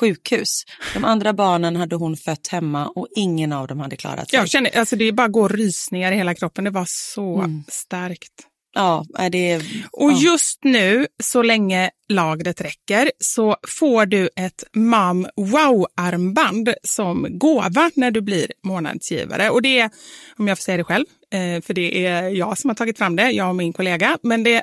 sjukhus. De andra barnen hade hon fött hemma och ingen av dem hade klarat sig. Jag känner, alltså det bara går rysningar i hela kroppen. Det var så Mm. starkt. Ja, är det... Och ja. just nu, så länge lagret räcker, så får du ett Mam Wow-armband som gåva när du blir månadsgivare. Och det är, om jag får säga det själv, eh, för det är jag som har tagit fram det, jag och min kollega, men det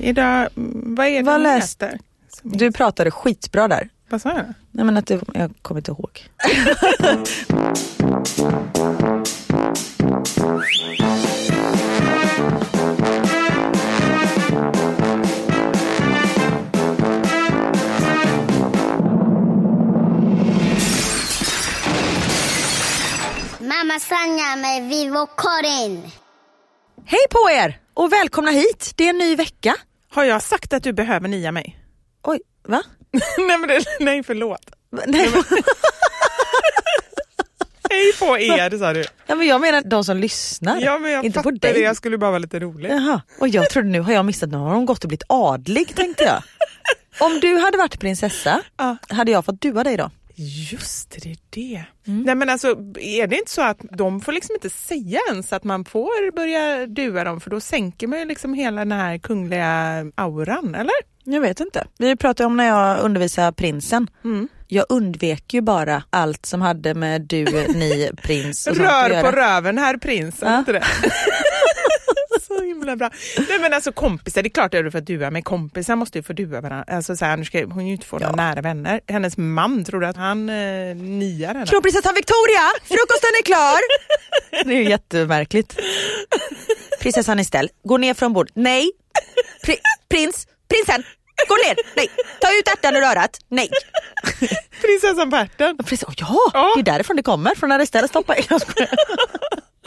Idag, vad är det Vad du läst- läste? Du pratade skitbra där. Vad sa jag? Nej men att du, jag kommer inte ihåg. Mamma Sanja med Vivo Karin. Hej på er och välkomna hit. Det är en ny vecka. Har jag sagt att du behöver nia mig? Oj, va? nej, men det, nej, förlåt. Nej. Hej på er sa du. Ja, men jag menar de som lyssnar. Ja men jag inte på dig. det, jag skulle bara vara lite rolig. Jaha. Och jag trodde nu har jag missat, nu har hon gått och blivit adlig tänkte jag. Om du hade varit prinsessa, Ja. hade jag fått dua dig då? Just det, det är det. Nej men alltså är det inte så att de får liksom inte säga ens att man får börja dua dem för då sänker man ju liksom hela den här kungliga auran, eller? Jag vet inte. Vi pratade om när jag undervisade prinsen. Mm. Jag undvek ju bara allt som hade med du, ni, prins och Rör på röven herr prins, Ja. inte det? så himla bra. Nej men alltså kompisar, det är klart att du får dua, men kompisar måste ju få dua varandra. Alltså, så här, annars ska hon ju inte få några nära vänner. Hennes man, tror du att han eh, niar henne? Kronprinsessan Victoria, frukosten är klar! Det är ju jättemärkligt. Prinsessan Estelle, gå ner från bord. Nej. Pri- prins, prinsen, gå ner. Nej. Ta ut ärtan ur örat. Nej. Prinsessan på ärten. Prins, oh, ja, Ja. det är därifrån det kommer. Från när Estelle stoppar in.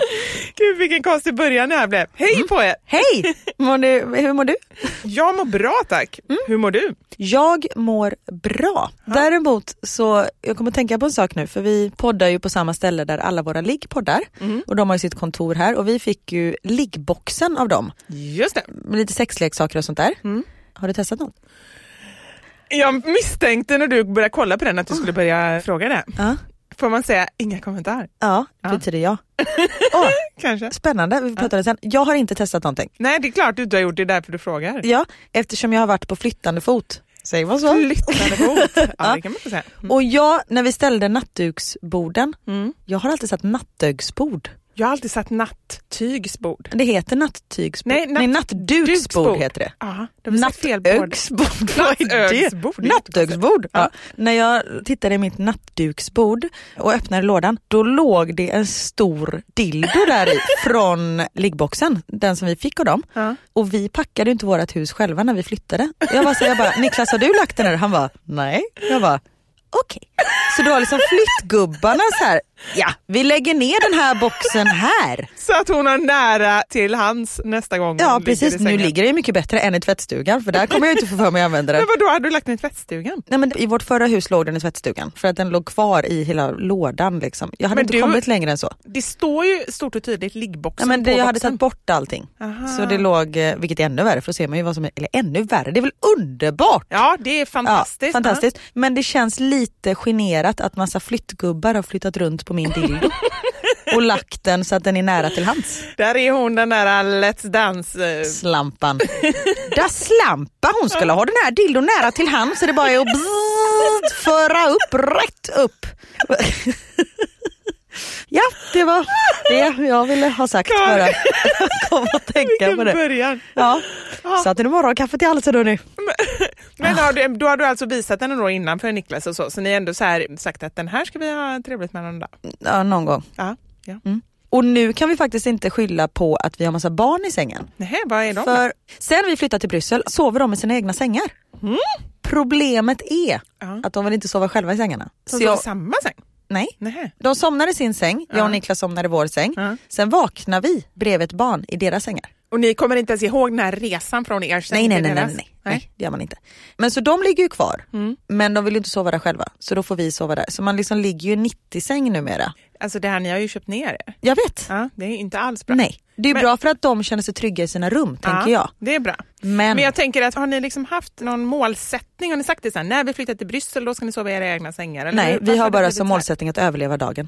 Gud vilken konstig början det här blev. Hej på er! Hej! Mår du, hur mår du? Jag mår bra tack. Hur mår du? Jag mår bra. Däremot så, jag kommer att tänka på en sak nu för vi poddar ju på samma ställe där alla våra ligg poddar och de har ju sitt kontor här och vi fick ju liggboxen av dem Just det. med lite sexleksaker och sånt där. Har du testat något? Jag misstänkte när du började kolla på den att du skulle börja fråga det. Ja. Får man säga inga kommentarer? Ja, det Ja. betyder ja. Åh, Kanske? spännande, vi pratar det sen. Jag har inte testat någonting. Nej det är klart du inte har gjort det, är därför du frågar. Ja, eftersom jag har varit på flyttande fot. Säger man så? Flyttande fot. Ja, Ja. det kan man säga. Mm. Och jag, när vi ställde nattduksborden, Mm. jag har alltid sagt nattduksbord. Jag har alltid satt nattygsbord. Det heter natttygsbord. Nej, Nej, natt- nattduksbord duksbord. heter det. Ja, de. Nattögsbord, vad är det? Nattögsbord. Ja. När jag tittade i mitt nattduksbord och öppnade lådan, då låg det en stor dildo där i från liggboxen, den som vi fick av dem. Ja. Och vi packade inte vårt hus själva när vi flyttade. Jag bara, så jag bara Niklas har du lagt den här? Han bara, nej. Jag bara, okej. Så då har liksom flyttgubbarna så här, ja vi lägger ner den här boxen här. Så att hon har nära till hands nästa gång Ja ligger precis, i nu ligger det mycket bättre än i tvättstugan för där kommer jag inte få för mig att använda den. Men vadå, hade du lagt den i tvättstugan? Nej, men I vårt förra hus låg den i tvättstugan för att den låg kvar i hela lådan. Liksom. Jag hade Men inte du- kommit längre än så. Det står ju stort och tydligt liggboxen Nej, men det, på jag hade boxen. tagit bort allting. Aha. Så det låg, eh, vilket är ännu värre för då ser man ju vad som är, eller ännu värre, det är väl underbart? Ja, det är fantastiskt. Ja, fantastiskt. Men det känns lite generat att massa flyttgubbar har flyttat runt på min dildo. och lagt den så att den är nära till hands. Där är hon den där Let's Dance. eh, Slampan. Där slampa hon skulle ha den här dildon nära till hands så det bara är att föra upp, rätt upp. Ja, det var det jag ville ha sagt bara. Kom att tänka på det. början. Ja. Satt i morgonkaffet till halsen hörni. Men har du, då har du alltså visat den då innan för Niklas och så, så ni har ändå så här sagt att den här ska vi ha trevligt med någon dag. Ja, någon gång. Ja. ja. Och nu kan vi faktiskt inte skylla på att vi har massa barn i sängen. Nähä, vad är de? För sen vi flyttade till Bryssel sover de i sina egna sängar. Problemet är Ja. att de vill inte sova själva i sängarna. De Så sover i samma säng? Nej, Nähä. de somnar i sin säng, jag Ja. och Niklas somnar i vår säng. Sen vaknar vi bredvid ett barn i deras sängar. Och ni kommer inte ens ihåg den här resan från er säng Nej nej nej, nej, nej, nej, det gör man inte. Men så de ligger ju kvar, Mm. men de vill inte sova där själva. Så då får vi sova där. Så man liksom ligger ju i 90-säng numera. Alltså det här, ni har ju köpt ner er. Jag vet. Ja, det är inte alls bra. Nej, det är Men- bra för att de känner sig trygga i sina rum, tänker ja, jag. Det är bra. Men, Men jag tänker att har ni liksom haft någon målsättning? Har ni sagt det sen? När vi flyttar till Bryssel då ska ni sova i era egna sängar? Eller nej, vi har bara som så här? målsättning att överleva dagen.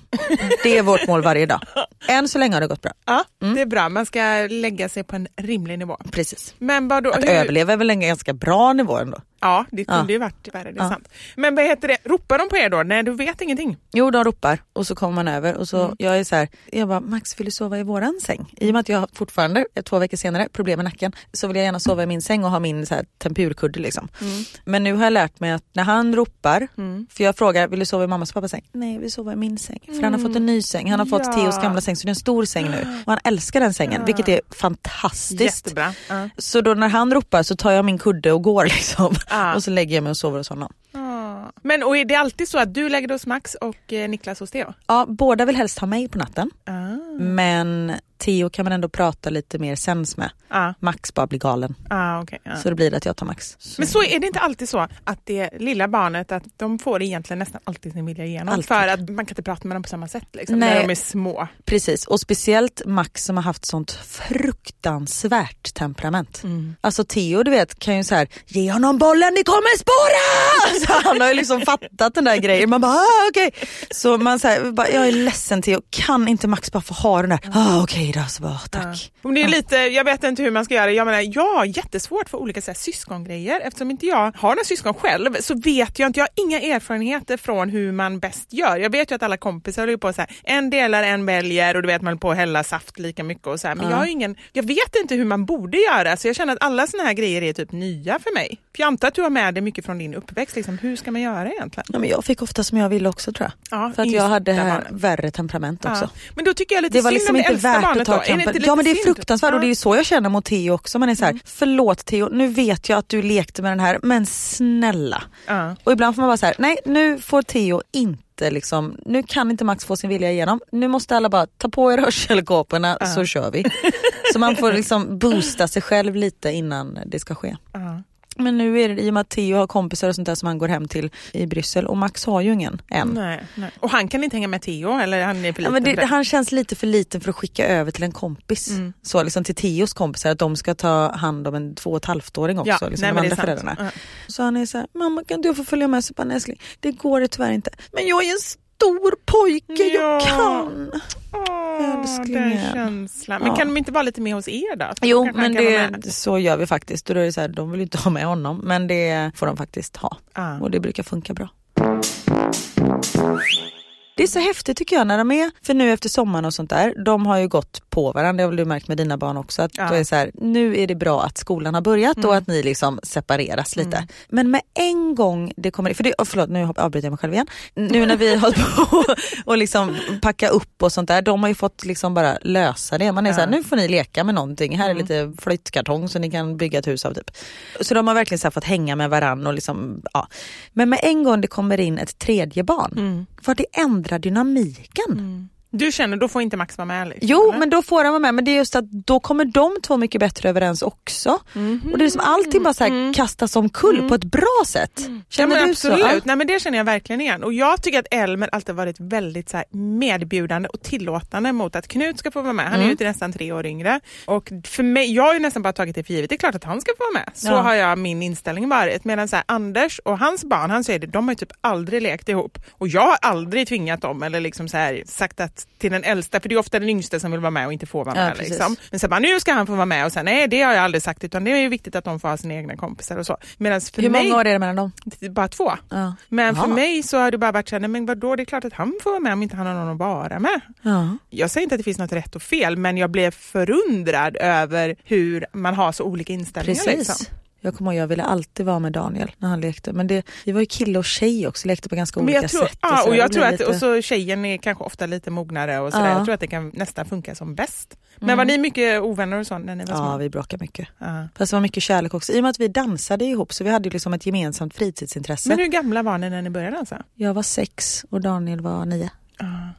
Det är vårt mål varje dag. Än så länge har det gått bra. Ja, Mm. det är bra. Man ska lägga sig på en rimlig nivå. Precis. Men vad då, Att hur- överleva är väl en ganska bra nivå ändå. Ja, det kunde Ja. ju varit värre, det är Ja. sant. Men vad heter det, ropar de på er då? Nej, du vet ingenting. Jo, de ropar och så kommer man över och så Mm. jag är så här, jag bara Max vill du sova i våran säng? I och med att jag fortfarande, eh, två veckor senare, problem med nacken, så vill jag gärna sova i min säng och ha min så här, tempurkudde liksom. Mm. Men nu har jag lärt mig att när han ropar, för jag frågar vill du sova i mammas och pappas säng? Nej, vill sova i min säng. För han har fått en ny säng, han har fått Mm. Ja. Theos gamla säng så det är en stor säng nu. Och han älskar den sängen, vilket är fantastiskt. Jättebra. Ja. Så då när han ropar så tar jag min kudde och går liksom. Ja. Och så lägger jag mig och sover hos honom. Ja. Men och är det alltid så att du lägger dig hos Max och eh, Niklas hos Theo? Ja, båda vill helst ha mig på natten. Ah. Men Theo kan man ändå prata lite mer sens med. Ja. Max bara blir galen. Ah, okay, ja. Så det blir att jag tar Max. Men så är det inte alltid så att det lilla barnet att de får egentligen nästan alltid sin vilja igenom Alltid. för att man kan inte prata med dem på samma sätt liksom, Nej. när de är små. Precis, och speciellt Max som har haft sånt fruktansvärt temperament. Mm. Alltså Theo du vet kan ju så här, ge honom bollen, det kommer spåra! Så han har ju liksom fattat den där grejen. Man bara, ah, okej. Så man säger, jag är ledsen Theo, kan inte Max bara få ha den där? Ah, okej då, så bara, tack. Och det är lite, jag vet inte hur man ska göra. Jag menar, jag har jättesvårt för olika så här, syskongrejer. Eftersom inte jag har några syskon själv så vet jag inte, jag har inga erfarenheter från hur man bäst gör. Jag vet ju att alla kompisar håller på så här, en delar, en väljer och du vet man håller på att hälla saft lika mycket och så här. Men jag har ingen, jag vet inte hur man borde göra så jag känner att alla såna här grejer är typ nya för mig. För jag antar att du har med dig mycket från din uppväxt, liksom, hur ska man göra egentligen? Ja, men jag fick ofta som jag ville också tror jag. Ja, För att jag hade värre temperament också. Ja. Men då tycker jag lite Det var synd liksom om det inte värt barnet att ta kampen. Ja men det är fruktansvärt och Ja. det är så jag känner mot Theo också. Man är så här, förlåt Theo, nu vet jag att du lekte med den här men snälla. Ja. Och ibland får man bara så här, nej nu får Theo inte liksom, nu kan inte Max få sin vilja igenom. Nu måste alla bara ta på er hörselkåporna så kör vi. så man får liksom boosta sig själv lite innan det ska ske. Ja. Men nu är det i och med att Theo har kompisar och sånt där som han går hem till i Bryssel och Max har ju ingen än. Nej, nej. Och han kan inte hänga med Theo eller han är för Ja, liten men för det, det. han känns lite för liten för att skicka över till en kompis. Mm. Så liksom till Theos kompisar att de ska ta hand om en två och ett halvt åring också. Ja, liksom, nej, de det andra föräldrarna. Ja. Så han är så här, mamma kan jag få följa med? Så bara, "Nej, älskling, det går det tyvärr inte. Men jag är en stor pojke, jag Ja. kan. Åh, Älsklingen. den känslan. Men Ja. kan de inte vara lite med hos er då? Så Jo men det, så gör vi faktiskt. Och då är så här, de vill inte ha med honom men det får de faktiskt ha. Ja. Och det brukar funka bra. Det är så häftigt tycker jag när de är, för nu efter sommaren och sånt där, de har ju gått på varandra, det har väl du märkt med dina barn också, att Ja. är så här, nu är det bra att skolan har börjat och att ni liksom separeras lite. Men med en gång det kommer, för det, oh, förlåt nu avbryter jag mig själv igen, nu när vi håller på och liksom packa upp och sånt där, de har ju fått liksom bara lösa det. Man är så här, nu får ni leka med någonting, här är lite flyttkartong så ni kan bygga ett hus av typ. Så de har verkligen så fått hänga med varann och liksom, ja. Men med en gång det kommer in ett tredje barn, för det ändrar dynamiken. Du känner, då får inte Max vara med? Liksom, Jo eller? men då får han vara med men det är just att då kommer de två mycket bättre överens också. Och det är som allting bara så här kastas omkull på ett bra sätt. Ja, Känner men du absolut, så? Ja. Nej, men det känner jag verkligen igen. Och jag tycker att Elmer alltid varit väldigt så medbjudande och tillåtande mot att Knut ska få vara med. Han Mm. är ju till nästan tre år yngre. Och för mig, jag har ju nästan bara tagit det för givet, det är klart att han ska få vara med. Så Ja. har jag min inställning varit. Medan så här, Anders och hans barn, han säger det, de har ju typ aldrig lekt ihop. Och jag har aldrig tvingat dem eller liksom så här, sagt att till den äldsta, för det är ofta den yngsta som vill vara med och inte får vara Ja, med. precis. liksom. Men så bara, nu ska han få vara med och sen nej det har jag aldrig sagt utan det är ju viktigt att de får ha sina egna kompisar och så. För Hur mig, många år är det mellan dem? bara två. Ja. Men för Jaha. mig så har det bara varit så här, nej, men vadå, det är klart att han får vara med om inte han har någon att vara med. Ja. Jag säger inte att det finns något rätt och fel, men jag blev förundrad över hur man har så olika inställningar. Precis. Liksom. Jag kommer ihåg, jag ville alltid vara med Daniel när han lekte. Men det, vi var ju kille och tjej också, lekte på ganska olika tror, sätt. ja, och det jag tror att lite- och så tjejen är kanske ofta lite mognare och sådär. Ja. Jag tror att det kan nästan funka som bäst. Men var ni mycket ovänner och sånt när ni var små? Ja, vi bråkade mycket. Ja. Fast det var mycket kärlek också. I och med att vi dansade ihop så vi hade ju liksom ett gemensamt fritidsintresse. Men hur gamla var ni när ni började dansa? Jag var sex och Daniel var nio.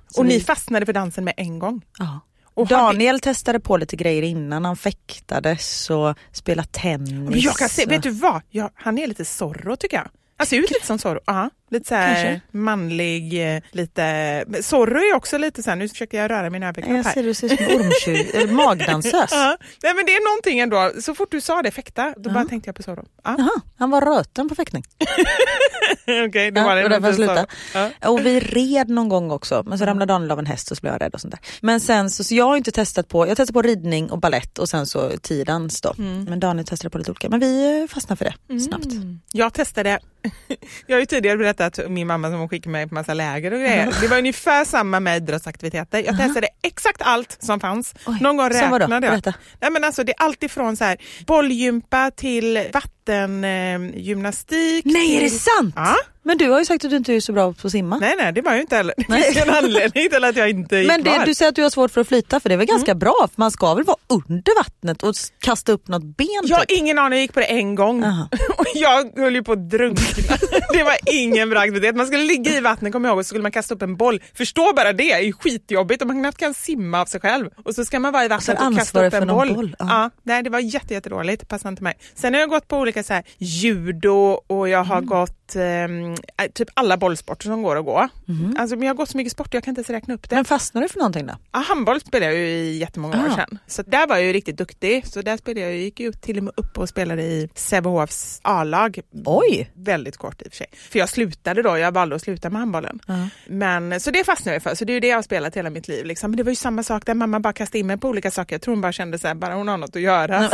Så och ni vi- fastnade för dansen med en gång? Ja. Och Daniel testade på lite grejer innan, han fäktades och spelade tennis. Jag kan se, vet du vad? Ja, han är lite Zorro tycker jag. Han ser ut lite som Zorro. Ja, lite så här manlig, eh, lite... Zorro är också lite så här, nu försöker jag röra min överkropp Jag här. ser du ser ut som ormtjur, eller magdansös. Ja, nej men det är någonting ändå, så fort du sa det, fäkta, då bara tänkte jag på Zorro. Ja, Jaha, han var röten på fäktning. Okej, då Ja, var det och. Zorro. Ja. Och vi red någon gång också, men så ramlade Daniel av en häst och så blev jag rädd och sånt där. Men sen så, så jag har inte testat på, jag testade på ridning och ballett och sen så tiodans då. Men Daniel testade på lite olika, men vi eh, fastnade för det snabbt. Jag testade, jag har ju tidigare berättat om min mamma som hon skickade mig på massa läger och grejer. Det var ungefär samma med idrottsaktiviteter. Jag testade exakt allt som fanns. Oj, Någon gång räknade jag. Nej, men alltså, det är allt ifrån så här, bollgympa till vattengymnastik. Nej, är det sant? Ja. Men du har ju sagt att du inte är så bra på att simma. Nej, nej, det var ju inte heller. Det finns en anledning till att jag inte gick Men det, du säger att du har svårt för att flyta för det är väl ganska bra för man ska väl vara under vattnet och kasta upp något ben Jag har typ. ingen aning, jag gick på det en gång Aha. och jag höll ju på att drunkna. det var ingen bra aktivitet. Man skulle ligga i vattnet kommer jag ihåg och så skulle man kasta upp en boll. Förstå bara det, det är ju skitjobbigt och man knappt kan simma av sig själv. Och så ska man vara i vattnet Så och kasta upp en boll. boll, ja. Ja. nej, det var jätte, jättedåligt, det passade inte mig. Sen har jag gått på olika så här, judo och jag Mm. har gått ehm, äh, typ alla bollsporter som går att gå. Mhm. Alltså, men jag har gått så mycket sport, jag kan inte ens räkna upp det. Men fastnar du för någonting då? Ja, handboll spelade jag ju i jättemånga år Ah. sedan. Så där var jag ju riktigt duktig. Så där spelade jag, gick ju till och med upp och spelade i Sävehofs A-lag. Oj! Väldigt kort i och för sig. För jag slutade då, jag valde att sluta med handbollen. Ja. Men, så det fastnade jag för, så det är ju det jag har spelat hela mitt liv. Liksom. Men det var ju samma sak där mamma bara kastade in mig på olika saker. Jag tror hon bara kände så här, bara hon har något att göra.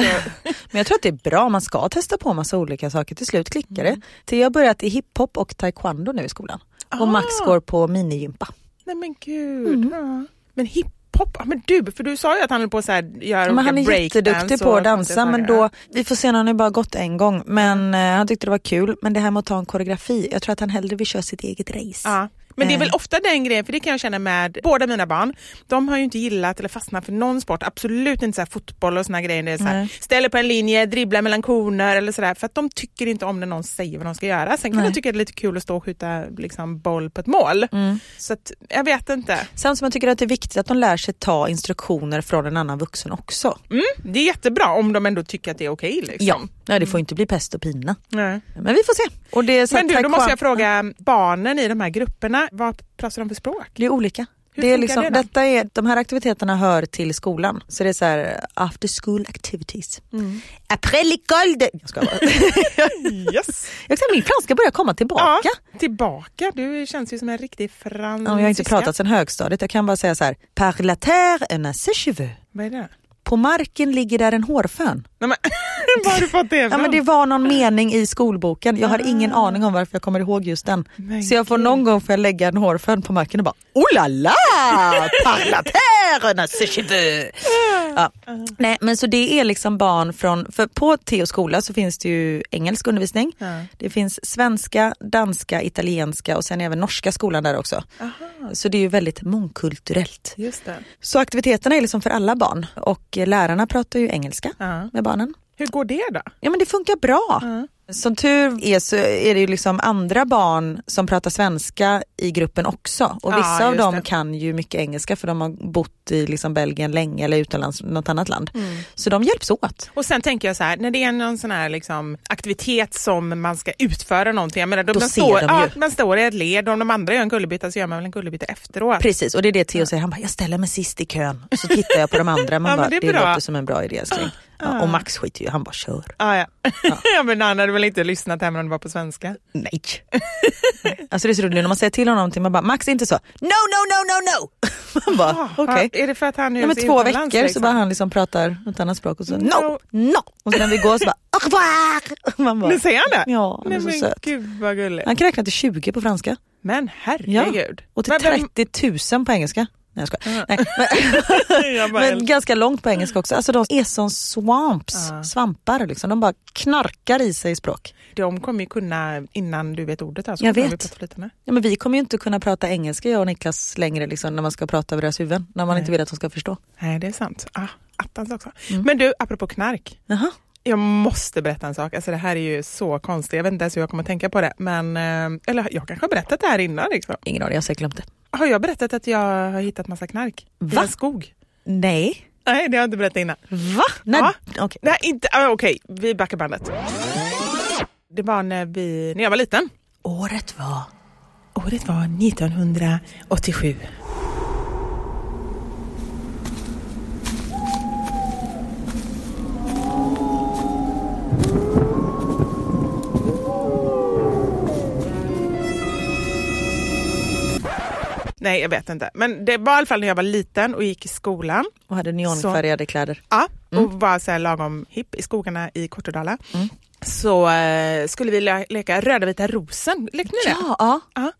Men jag tror att det är bra, man ska testa på massa olika saker. Till slut klickar det. Till jag har börjat i hiphop och taekwondo nu i skolan. Och Max Ah. går på minigympa. Nej men gud. Mm. Ja. Men hiphop, men du, för du sa ju att han höll på att göra Men han är jätteduktig på att dansa men då, vi får se, han har bara gått en gång men eh, han tyckte det var kul. Men det här med att ta en koreografi, jag tror att han hellre vill köra sitt eget race. Ja. Men det är väl Eh. ofta den grejen, för det kan jag känna med båda mina barn. De har ju inte gillat eller fastnat för någon sport, absolut inte så här fotboll och såna grejer. Det är så här, ställer på en linje, dribblar mellan koner eller sådär. För att de tycker inte om när någon säger vad de ska göra. Sen kan de tycka det är lite kul att stå och skjuta liksom, boll på ett mål. Mm. Så att, jag vet inte. Samt som jag tycker att det är viktigt att de lär sig ta instruktioner från en annan vuxen också. Mm, det är jättebra om de ändå tycker att det är okej. liksom. Ja, Nej, det får inte bli pest och pina. Nej. Men vi får se. Och det är Men du, då måste jag fråga barnen i de här grupperna, vad pratar de för språk? Det är olika. Hur det är liksom, det detta är, de här aktiviteterna hör till skolan. Så det är så här after school activities. Mm. Après l'école de... Jag ska bara. Yes. jag kan, min franska börjar komma tillbaka. Ja, tillbaka. Du känns ju som en riktig fransyska. Ja, jag har inte pratat sedan högstadiet. Jag kan bara säga så här. Par la terre cheveux. Vad är det? På marken ligger där en hårfön. Nej, men, var du fått det Ja, ifrån? men det var någon mening i skolboken. Jag har ingen aning om varför jag kommer ihåg just den. Men så jag får någon gång får jag lägga en hårfön på marken och bara Oh la la! Par Ja. Nej, men så det är liksom barn från, för på Theo skola så finns det ju engelsk undervisning. Ja. Det finns svenska, danska, italienska och sen även norska skolan där också. Så det är ju väldigt mångkulturellt. Just det. Så aktiviteterna är liksom för alla barn och lärarna pratar ju engelska Ja. med barnen. Hur går det då? Ja men det funkar bra. Som tur är så är det ju liksom andra barn som pratar svenska i gruppen också. Och Ja, vissa av just dem det. kan ju mycket engelska för de har bott i liksom Belgien länge eller utomlands, något annat land. Mm. Så de hjälps åt. Och sen tänker jag så här, när det är någon sån här liksom, aktivitet som man ska utföra någonting, jag menar, Då man, ser står, de ja, man står i ett led och om de andra gör en kullerbytta så gör man väl en kullerbytta efteråt. Precis och det är det Theo säger, han bara jag ställer mig sist i kön. Så tittar jag på de andra, man Ja, bara, det det, låter som en bra idé älskling. Ja, och Max skiter ju han bara kör. Ah, ja. ja. men han hade väl inte lyssnat även om det var på svenska? Nej. alltså det är så roligt när man säger till honom någonting, man bara Max inte så. No, no, no, no, no. Man bara okej. Är det för att han nu Ja, men är två veckor så liksom? bara han liksom pratar ett annat språk och så no, No. no. Och så när vi går så bara au revoir. Man bara, Nu säger han det? Ja, han är Nej, så men söt. gud vad gulligt. Han kan räkna till 20 på franska. Men herregud. Och till Men vem- 30 000 på engelska. Nej jag skojar. Nej, men, Jag men ganska långt på engelska också. Alltså de är som swamps, svampar liksom. De bara knarkar i sig språk. De kommer ju kunna innan du vet ordet. Alltså, Jag vet. lite med. Ja, men vi kommer ju inte kunna prata engelska jag och Niklas längre liksom, när man ska prata över deras huvuden. När man inte vill att de ska förstå. Nej, det är sant. Ah, attans också. Mm. Men du, apropå knark. Jaha. Jag måste berätta en sak. Alltså det här är ju så konstigt. Jag vet inte ens hur jag kommer tänka på det. Men, eh, eller jag kanske har berättat det här innan. Liksom. Ingen aning, jag har säkert glömt det. Har jag berättat att jag har hittat massa knark? I Va? en skog? Nej. Nej, det har jag inte berättat innan. Va? Nej. Ja. Okej. Nej, inte, ah, okej, vi backar bandet. Det var när, vi, när jag var liten. Året var... Året var 1987. Nej, jag vet inte. Men det var i alla fall när jag var liten och gick i skolan. Och hade neonfärgade kläder. Ja, och var så här lagom hipp i skogarna i Kortedala. Så eh, skulle vi le- leka röda vita rosen. Lekte ni det? Ja, ja. Ja,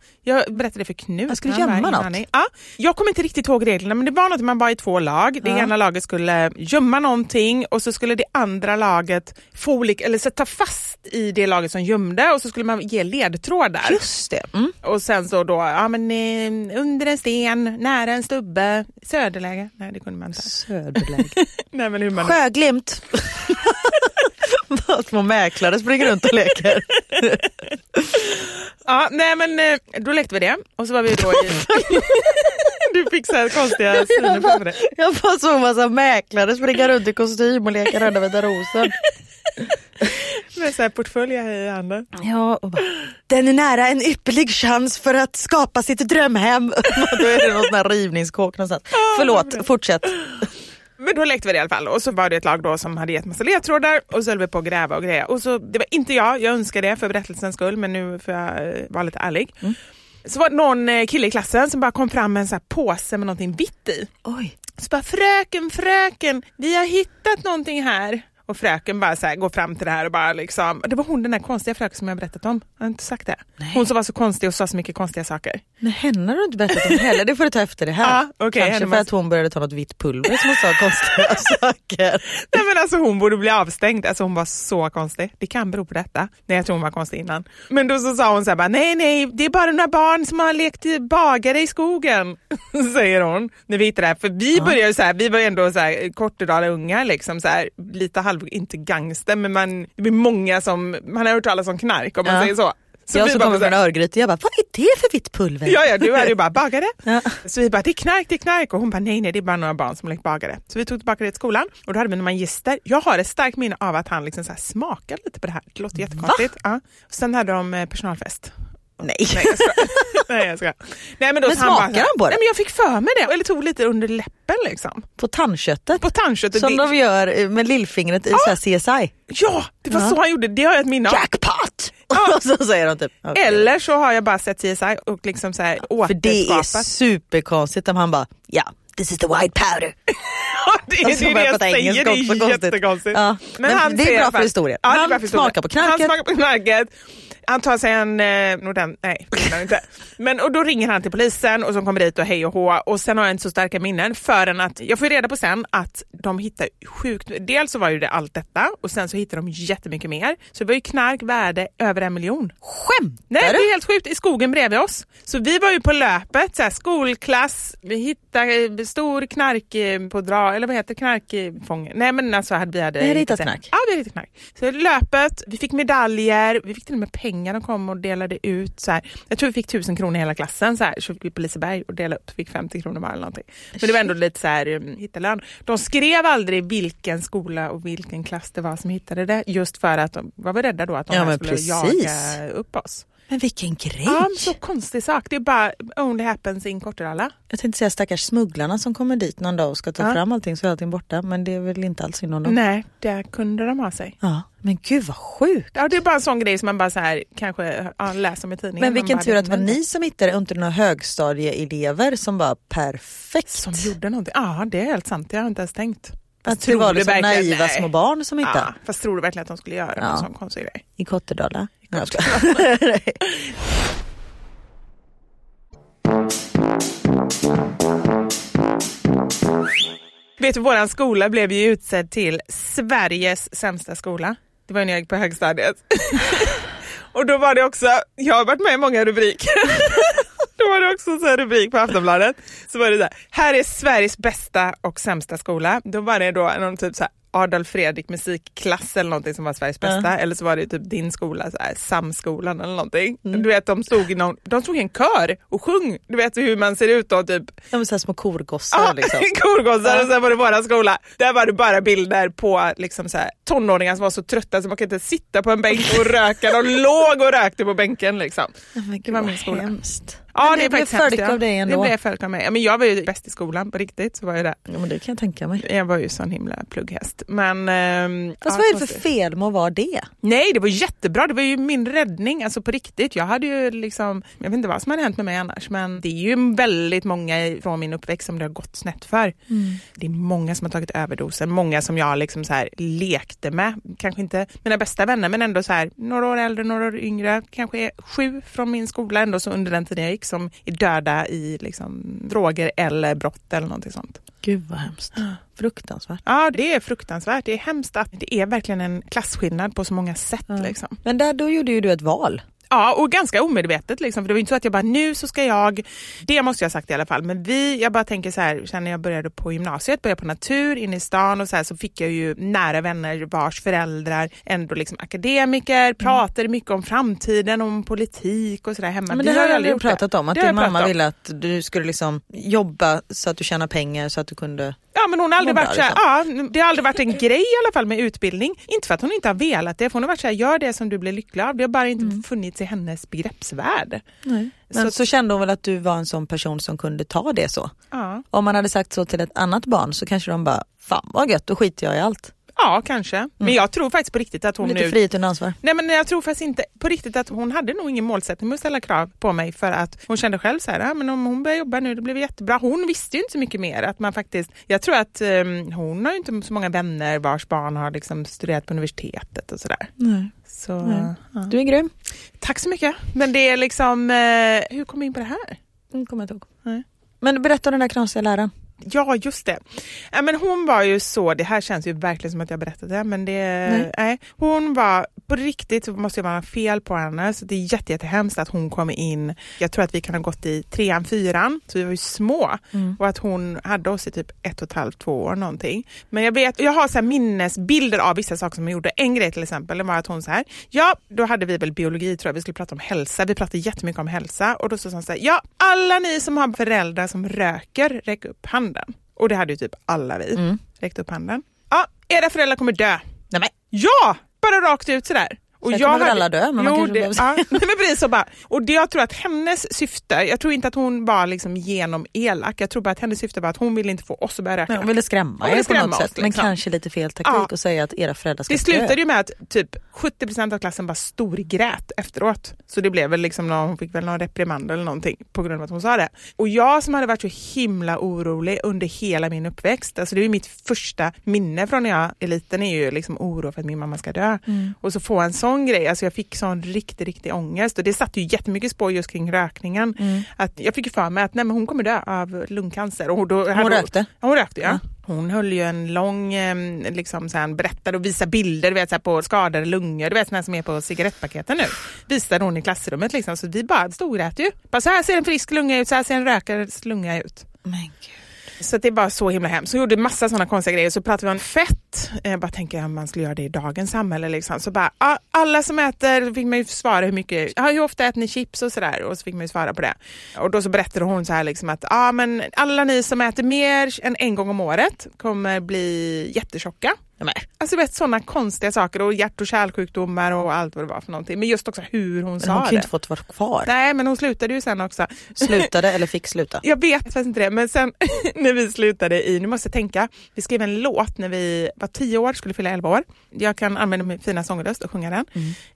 jag berättade för Knut. Jag skulle gömma något. Ja, jag kommer inte riktigt ihåg reglerna men det var något man var i två lag. Det Ja. ena laget skulle gömma någonting och så skulle det andra laget få olika, eller sätta fast i det laget som gömde och så skulle man ge ledtrådar. Just det. Mm. Och sen så då, ja men eh, under en sten, nära en stubbe, söderläge. Nej det kunde man inte. Söderläge. Nej men hur man... Sjöglimt. Små mäklare springer runt och leker. Ja, nej men eh, då lekte vi det och så var vi då i... du fick så här konstiga syner framför dig. Jag bara såg massa mäklare springa runt i kostym och leka Röda vita rosen. Med så här portföljer i handen. Ja, och bara, den är nära en ypperlig chans för att skapa sitt drömhem. Då är det någon sån här rivningskåk någonstans. Förlåt, fortsätt. Men då lekte vi det i alla fall och så var det ett lag då som hade gett massa ledtrådar och så höll vi på att gräva och greja. Och så, det var inte jag, jag önskar det för berättelsens skull men nu får jag eh, vara lite ärlig. Så var det någon eh, kille i klassen som bara kom fram med en sån här påse med någonting vitt i. Oj. Så bara fröken, fröken, vi har hittat någonting här. Och fröken bara så här, går fram till det här och bara liksom, det var hon den där konstiga fröken som jag berättat om. Jag har inte sagt det. Hon som var så konstig och sa så mycket konstiga saker. Men henne har du inte berättat om heller, det får du ta efter det här. Ja, okej, Kanske för måste- att hon började ta något vitt pulver som hon sa konstiga saker. Nej men alltså hon borde bli avstängd, alltså hon var så konstig. Det kan bero på detta. Nej jag tror hon var konstig innan. Men då så sa hon så här bara, nej nej det är bara några barn som har lekt i bagare i skogen. Säger hon när vi hittade det här. För vi började så här, vi var ju ändå så här Kortedala unga liksom så här, lite halv, inte gangster men man, det blir många som, man har hört talas om knark om man Ja. säger så. så jag som kommer från Örgryte, jag bara, vad är det för vitt pulver? Ja, ja, du är ju bara bagare. Ja. Så vi bara, det är knark, det är knark. Och hon bara, nej, nej, det är bara några barn som lekt bagare. Så vi tog tillbaka det till skolan och då hade vi några magister. Jag har ett starkt minne av att han liksom så här smakade lite på det här. Det låter jättekonstigt. Ja. Och sen hade de eh, personalfest. Nej. Nej, jag skojar. nej, jag skojar. Nej, men då Men så han bara smakade han på det? Nej, men jag fick för mig det. Eller tog lite under läppen liksom. På tandköttet. På tandköttet. Som det, de gör eh, med lillfingret i så här CSI. Ja, det var Ja. så han gjorde. Det har jag ett minne av. Jackpot! Ja. Och så säger de typ. okej. Eller så har jag bara sett CSI och liksom så här För det är superkonstigt om han bara, ja, this is the white powder. det är Och så det jag säger, det är konstigt. jättekonstigt. Ja, men det är bra för historien. Ja, det är Han bra för historien. smakar på knarket. Han smakar på knarket. Han tar sig en eh, Norden, nej det inte. Men och då ringer han till polisen och så kommer dit och hej och hå och sen har jag inte så starka minnen förrän att jag får reda på sen att de hittar sjukt, dels så var ju det allt detta och sen så hittar de jättemycket mer. Så det var ju knark värde över en miljon. Skämtar Nej, det är helt sjukt. I skogen bredvid oss. Så vi var ju på löpet, så här, skolklass, vi hittade eh, stor knark eh, på dra, eller vad heter knarkfånge? Nej men alltså hade vi hade Ni hade hittat knark? Ja, vi hade hittat knark. Så löpet, vi fick medaljer, vi fick till och med pengar de kom och delade ut. Så här. Jag tror vi fick tusen kronor hela klassen, så, här. så fick vi på Liseberg och delade upp, fick 50 kronor var eller någonting. Men det var ändå lite så här um, hittelön. De skrev aldrig vilken skola och vilken klass det var som hittade det, just för att de var rädda då att de Ja, skulle precis. jaga upp oss. Men vilken grej. Ja, men så konstig sak. Det är bara only happens in Kortedala. Jag tänkte säga stackars smugglarna som kommer dit någon dag och ska ta Ja. fram allting så är allting borta. Men det är väl inte alls synd om dem. Nej, där kunde de ha sig. Ja, men gud vad sjukt. Ja, det är bara en sån grej som man bara så här, kanske ja, läser om i tidningen. Men vilken tur att det var ni som hittade och inte några högstadieelever som bara perfekt. Som gjorde någonting. Ja, det är helt sant. Jag har inte ens tänkt. att det var liksom naiva nej. små barn som hittade. Ja, fast tror du verkligen att de skulle göra Ja. en sån konstig grej? I Kottedala. Nej. Vet du, våran skola blev ju utsedd till Sveriges sämsta skola. Det var när jag gick på högstadiet. och då var det också, jag har varit med i många rubriker. då var det också en rubrik på Aftonbladet. Så var det så här, här är Sveriges bästa och sämsta skola. Då var det då någon typ så här Adolf Fredrik musikklass eller någonting som var Sveriges bästa. Eller så var det typ din skola, så här, Samskolan eller någonting. Du vet de stod i någon, de stod i en kör och sjöng. Du vet hur man ser ut då typ De är så här små korgossar Ja, liksom. korgossar och sen var det våran skola. Där var det bara bilder på liksom så här, tonåringar som var så trötta så man kan inte sitta på en bänk och röka. De låg och rökte på bänken liksom. Men Det gud, var min skola. hemskt. Ja, det är blev folk ja. av dig ändå. Det blev folk av mig. Men jag var ju bäst i skolan på riktigt. Så var jag, det. Ja, men det kan jag tänka mig. jag var ju sån himla plugghäst. Men, ehm, Fast ja, vad är det för fel med att vara det? Nej, det var jättebra. Det var ju min räddning. Alltså på riktigt. Jag hade ju liksom, jag vet inte vad som hade hänt med mig annars, men det är ju väldigt många från min uppväxt som det har gått snett för. Det är många som har tagit överdosen, många som jag liksom så här lekte med. Kanske inte mina bästa vänner, men ändå så här några år äldre, några år yngre. Kanske sju från min skola ändå så under den tiden jag gick som är döda i liksom droger eller brott eller någonting sånt. Gud vad hemskt. Fruktansvärt. Ja, det är fruktansvärt. Det är hemskt att det är verkligen en klasskillnad på så många sätt. Liksom. Men där, då gjorde ju du ett val. Ja, och ganska omedvetet. Liksom. För det var inte så att jag bara, nu så ska jag, det måste jag ha sagt i alla fall, men vi, jag bara tänker så här, sen när jag började på gymnasiet, började på natur inne i stan och så här, så fick jag ju nära vänner vars föräldrar ändå liksom akademiker, pratade mycket om framtiden, om politik och sådär hemma. Men Vi det har jag aldrig gjort det. pratat om, att Det din pratat mamma ville att du skulle liksom jobba så att du tjänar pengar så att du kunde... Ja men hon har aldrig varit så här, ja, det har aldrig varit en grej i alla fall med utbildning. Inte för att hon inte har velat det, för hon har varit så här, gör det som du blir lycklig av. Det har bara inte funnits i hennes begreppsvärld. Men så, Så- kände hon väl att du var en sån person som kunde ta det så. Ja, Om man hade sagt så till ett annat barn så kanske de bara, fan vad gött, då skiter jag i allt. Ja kanske. Men jag tror faktiskt på riktigt att hon Lite nu... frihet under ansvar. Nej men jag tror faktiskt inte på riktigt att hon hade nog ingen målsättning med att ställa krav på mig för att hon kände själv så här, ja, men om hon börjar jobba nu det blir jättebra. Hon visste ju inte så mycket mer. Att man faktiskt, jag tror att ehm, hon har ju inte så många vänner vars barn har liksom studerat på universitetet och sådär. Nej. Så, Nej. ja. Du är grym. Tack så mycket. Men det är liksom, eh, hur kom jag in på det här? Mm, kommer jag inte ihåg. Nej. Men berätta om den där knasiga läraren. Ja, just det. Ja, men hon var ju så, det här känns ju verkligen som att jag berättade det, men det, Nej. nej. hon var, på riktigt så måste jag vara fel på henne, så det är jätte, jättehemskt att hon kom in, jag tror att vi kan ha gått i trean, fyran, så vi var ju små, och att hon hade oss i typ ett och ett halvt, två år någonting. Men jag vet, jag har så minnesbilder av vissa saker som hon gjorde. En grej till exempel, det var att hon så här, ja, då hade vi väl biologi tror jag, vi skulle prata om hälsa, vi pratade jättemycket om hälsa, och då sa hon så här, ja, alla ni som har föräldrar som röker, räck upp handen. Och det hade ju typ alla vi. Mm. Räckte upp handen. Ja, era föräldrar kommer dö. Nej, men. Ja! Bara rakt ut sådär. Och Sen kommer väl alla dö, men man jo, kanske det, ja, men precis bara. Och det, jag tror att hennes syfte, jag tror inte att hon var liksom genom elak, jag tror bara att hennes syfte var att hon ville inte få oss att börja röka. Men hon ville skrämma Hon ville er på något oss, sätt. Men liksom. kanske lite fel taktik Ja. att säga att era föräldrar ska Det slutade ju med att typ 70% av klassen bara storgrät efteråt. Så det blev väl liksom någon, hon fick väl någon reprimand eller någonting på grund av att hon sa det. Och jag som hade varit så himla orolig under hela min uppväxt, alltså det är mitt första minne från när jag är liten är ju liksom oro för att min mamma ska dö. Och så få en sån grej, alltså jag fick sån riktig, riktig ångest och det satte ju jättemycket spår just kring rökningen. Att jag fick ju för mig att nej, men hon kommer dö av lungcancer. Och då hade rökte? Ja, hon rökte ja. Ja. Hon höll ju en lång, liksom så här, berättade och visade bilder du vet, så här, på skadade lungor, du vet såna som är på cigarettpaketen nu. Visade hon i klassrummet liksom, så vi bara storgrät ju. Bara, så här ser en frisk lunga ut, så här ser en rökares lunga ut. Men gud. Så det det var så himla hemskt. Hon gjorde massa sådana konstiga grejer. Så pratade vi om fett. Jag bara tänker om man skulle göra det i dagens samhälle. Liksom. Så bara, alla som äter, då fick man ju svara hur mycket, hur ofta äter ni chips och sådär. Och så fick man ju svara på det. Och då så berättade hon så här liksom att ah, men alla ni som äter mer än en gång om året kommer bli jättetjocka. Alltså vet sådana konstiga saker och hjärt och kärlsjukdomar och allt vad det var för någonting. Men just också hur hon Men sa hon kunde det. inte fått vara kvar. Nej men hon slutade ju sen också. Slutade eller fick sluta. Jag vet faktiskt inte det, men sen när vi slutade i, nu måste jag tänka, vi skrev en låt när vi var tio år, skulle fylla elva år. Jag kan använda min fina sångröst och sjunga den.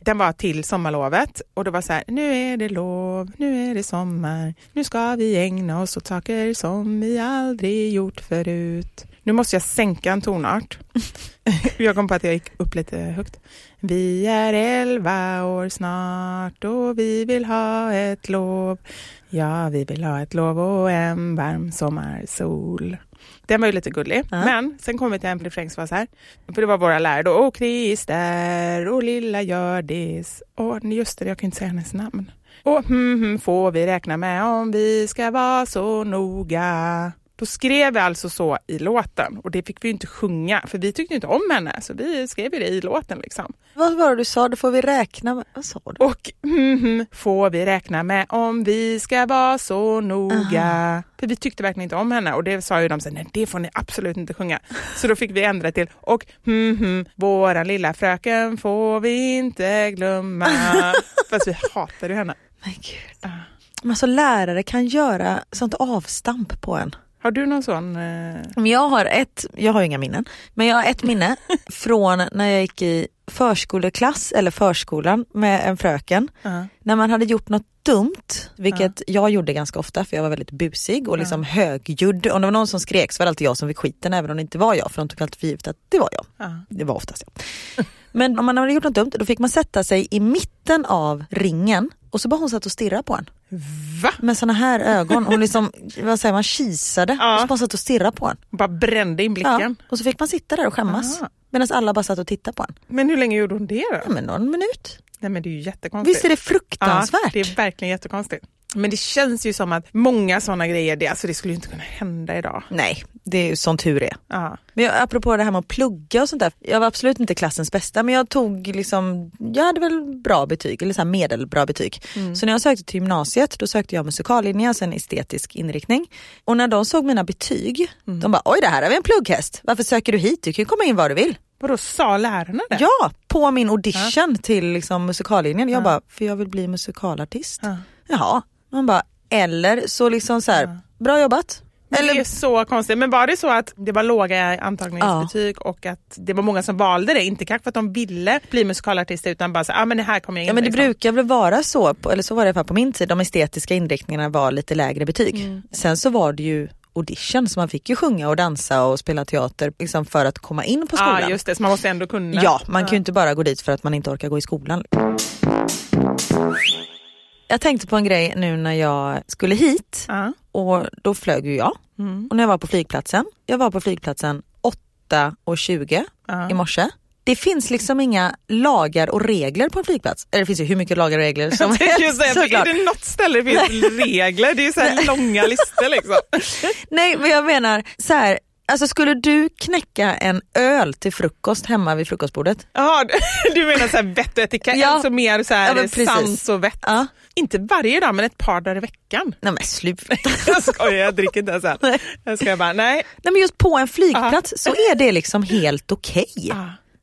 Den var till sommarlovet och det var så här, nu är det lov, nu är det sommar, nu ska vi ägna oss åt saker som vi aldrig gjort förut. Nu måste jag sänka en tonart. jag kom på att jag gick upp lite högt. Vi är elva år snart och vi vill ha ett lov. Ja, vi vill ha ett lov och en varm sommarsol. Den var ju lite gullig, Ja. men sen kom vi till en refräng som var så här. För det var våra lärare då. Och Christer och lilla Hjördis. Och just det, jag kan inte säga hennes namn. Och hmm, hmm, får vi räkna med om vi ska vara så noga. Då skrev vi alltså så i låten och det fick vi inte sjunga för vi tyckte inte om henne så vi skrev det i låten liksom. Vad var det du sa? Då får vi räkna med... Vad sa du? Och hmm, får vi räkna med om vi ska vara så noga. För vi tyckte verkligen inte om henne och det sa ju de här, nej det får ni absolut inte sjunga. Så då fick vi ändra till och hmm, våran lilla fröken får vi inte glömma. Fast vi hatade ju henne. Men gud. Men alltså lärare kan göra sånt avstamp på en. Har du någon sån? Eh... Jag har ett, jag har inga minnen, men jag har ett minne från när jag gick i förskoleklass eller förskolan med en fröken. Ja. När man hade gjort något dumt, vilket jag gjorde ganska ofta för jag var väldigt busig och liksom högljudd. Om det var någon som skrek så var det alltid jag som fick skiten även om det inte var jag för de tog alltid för givet att det var jag. Ja. Det var oftast jag. Men om man hade gjort något dumt då fick man sätta sig i mitten av ringen och så bara hon satt och stirrade på en. Va? Med såna här ögon, hon liksom, vad säger man, kisade Ja. och så bara satt och stirrade på en. Bara brände in Ja, blicken. och så fick man sitta där och skämmas. Aha. Medan alla bara satt och tittade på en. Men hur länge gjorde hon det då? Ja, men någon minut. Nej men det är ju jättekonstigt. Visst är det fruktansvärt? Ja, det är verkligen jättekonstigt. Men det känns ju som att många sådana grejer, det, alltså det skulle inte kunna hända idag. Nej, det är ju som tur är. Ja. Men jag, apropå det här med att plugga och sånt där. Jag var absolut inte klassens bästa men jag tog liksom, jag hade väl bra betyg eller så här medelbra betyg. Så när jag sökte till gymnasiet då sökte jag musikallinje, alltså en estetisk inriktning. Och när de såg mina betyg, de bara oj det här är vi en plugghäst. Varför söker du hit? Du kan ju komma in var du vill. Vadå, sa lärarna det? Ja, på min audition till liksom musikallinjen. Jag bara, för jag vill bli musikalartist. Ja. Jaha, man bara, eller så liksom så här, bra jobbat. Eller, Det är så konstigt. Men var det så att det var låga antagningsbetyg och att det var många som valde det? Inte kanske för att de ville bli musikalartister utan bara så ah, men det här kommer jag in Ja men det liksom. brukar väl vara så, eller så var det i alla fall på min tid, de estetiska inriktningarna var lite lägre betyg. Mm. Sen så var det ju audition så man fick ju sjunga och dansa och spela teater liksom för att komma in på skolan. Ja just det, så man måste ändå kunna. Ja, man kan ju inte bara gå dit för att man inte orkar gå i skolan. Jag tänkte på en grej nu när jag skulle hit Ja. och då flög ju jag. Mm. Och när jag var på flygplatsen, jag var på flygplatsen 8.20 Ja. i morse. Det finns liksom inga lagar och regler på en flygplats. Eller det finns ju hur mycket lagar och regler som helst säga, är såklart. det något ställe det finns regler? Det är ju så här långa listor liksom. Nej men jag menar så här, alltså skulle du knäcka en öl till frukost hemma vid frukostbordet? Jaha, du menar så här vett och etikett, Ja. alltså mer så här Ja, sans och vett. Ja. Inte varje dag men ett par dagar i veckan. Nej men sluta. Jag skojar, jag dricker inte ens öl. Jag ska bara, nej. Nej men just på en flygplats så är det liksom helt okej. Ah.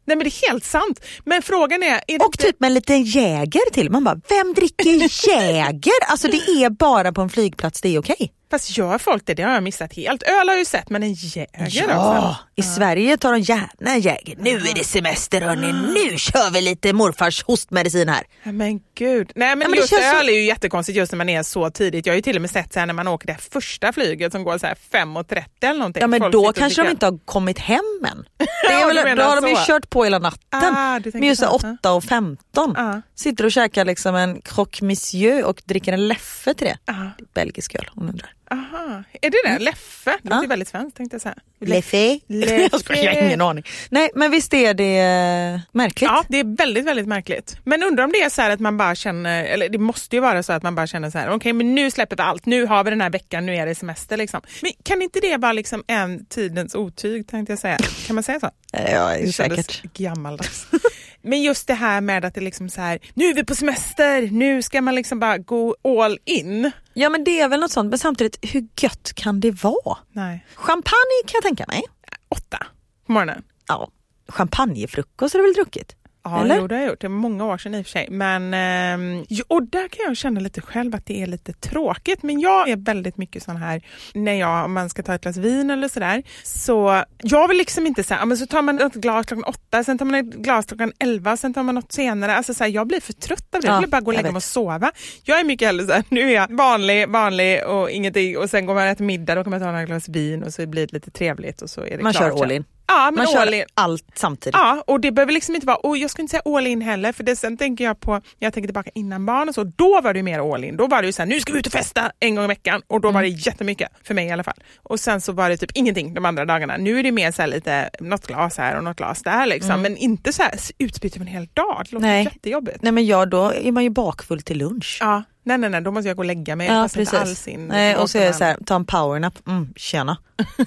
Nej men det är helt sant. Men frågan är, är Och typ med en liten jäger till. Man bara, vem dricker jäger? Alltså det är bara på en flygplats det är okej. Fast gör folk det? Det har jag missat helt. Öl har jag ju sett men en jäger alltså. i Sverige tar de gärna en jäger. Nu är det semester hörni, nu kör vi lite morfars hostmedicin här. Ja, Men gud. Nej men, men det just öl så- är ju jättekonstigt just när man är så tidigt. Jag har ju till och med sett så här när man åker det här första flyget som går så här 5.30 eller någonting. Ja men Folk då kanske de inte har kommit hem än. Det Ja, är väl, då har de ju så. kört på hela natten. Ah, men just så. 8 och 15. Ja. Sitter och käkar liksom en croque monsieur och dricker en leffe till det. Ja. Belgisk öl om undrar. Aha. Är det det? Leffe? Det låter ju väldigt svenskt tänkte jag säga. Leffe? Leffe. Jag har ingen aning. Nej men visst är det eh, märkligt? Ja, det är väldigt, väldigt märkligt. Men undrar om det är så här att man bara känner, eller det måste ju vara så att man bara känner så här, okej men nu släpper vi allt, nu har vi den här veckan, nu är det semester liksom. Men kan inte det vara liksom en tidens otyg tänkte jag säga? Kan man säga så? Ja, Det säkert. gammaldags. Men just det här med att det liksom så här, nu är vi på semester, nu ska man liksom bara gå all in. Ja men det är väl något sånt, men samtidigt hur gött kan det vara? Nej. Champagne kan jag tänka mig. Åtta på morgonen. Ja. Champagnefrukost har du väl druckit? Ja, Eller? jo, det har jag gjort. Det var många år sedan i och för sig. Men, ehm, och där kan jag känna lite själv att det är lite tråkigt. Men jag är väldigt mycket sån här, när jag, om man ska ta ett glas vin eller sådär. Så jag vill liksom inte säga, men så tar man ett glas klockan åtta, sen tar man ett glas klockan elva, sen tar man något senare. Alltså så här, jag blir för trött av det. Ja, jag vill bara gå och lägga mig och sova. Jag är mycket hellre såhär, nu är jag vanlig, vanlig och ingenting och sen går man och äter middag, då kan man ta några glas vin och så blir det lite trevligt och så är det Man klart kör sen. all in. Ja, men Man all kör in. allt samtidigt. Ja, och det behöver liksom inte vara, och jag ska inte säga all in heller, för det, sen tänker jag på, jag tänker tillbaka innan barn och så, då var det mer all in. Då var det ju såhär, nu ska vi ut och festa en gång i veckan och då var det jättemycket, för mig i alla fall. Och sen så var det typ ingenting de andra dagarna. Nu är det mer så här lite, något glas här och något glas där liksom, men inte så här utbyte av en hel dag. Det låter Nej. jättejobbigt. Nej men ja, då är man ju bakfull till lunch. Ja, nej nej nej, då måste jag gå och lägga mig. Ja, passar inte alls in. Nej, och så är det så här, ta en powernap, mm, tjena.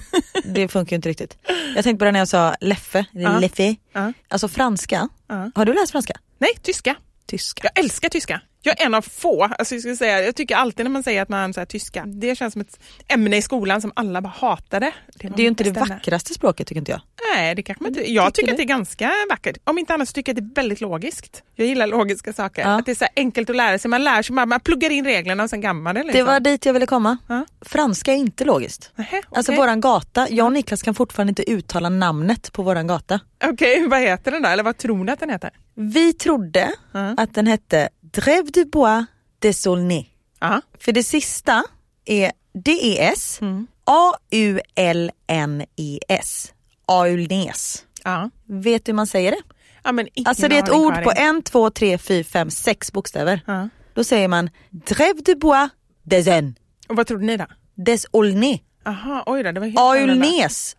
det funkar ju inte riktigt. Jag tänkte på det när jag sa leffe, Ja. leffe. Ja. Alltså franska, Ja. har du läst franska? Nej, tyska. Tyska. Jag älskar tyska. Jag är en av få. Alltså jag, skulle säga, jag tycker alltid när man säger att man här, tyska, det känns som ett ämne i skolan som alla bara hatade. Det är ju inte det vackraste språket tycker inte jag. Nej, det kanske man inte. Jag Tycker du? att det är ganska vackert. Om inte annat så tycker jag att det är väldigt logiskt. Jag gillar logiska saker. Ja. Att det är så enkelt att lära sig. Man lär sig, man, man pluggar in reglerna och sen gammar det. Det Liksom. var dit jag ville komma. Ja. Franska är inte logiskt. Nähä, Alltså okej. våran gata, jag och Niklas kan fortfarande inte uttala namnet på våran gata. Okej, vad heter den då? Eller vad tror ni att den heter? Vi trodde Ja. att den hette Drève du Bois Aulnay. Ja. För det sista är D-E-S Mm. A-U-L-N-E-S. Aulnäs. Ja. Vet du hur man säger det? ja Alltså det är ett ord på en, två, tre, fyra, fem, sex bokstäver. Ja. Då säger man Drève du Bois des en. Och vad trodde ni då? Des Aulnay. Aha, oj då, det var helt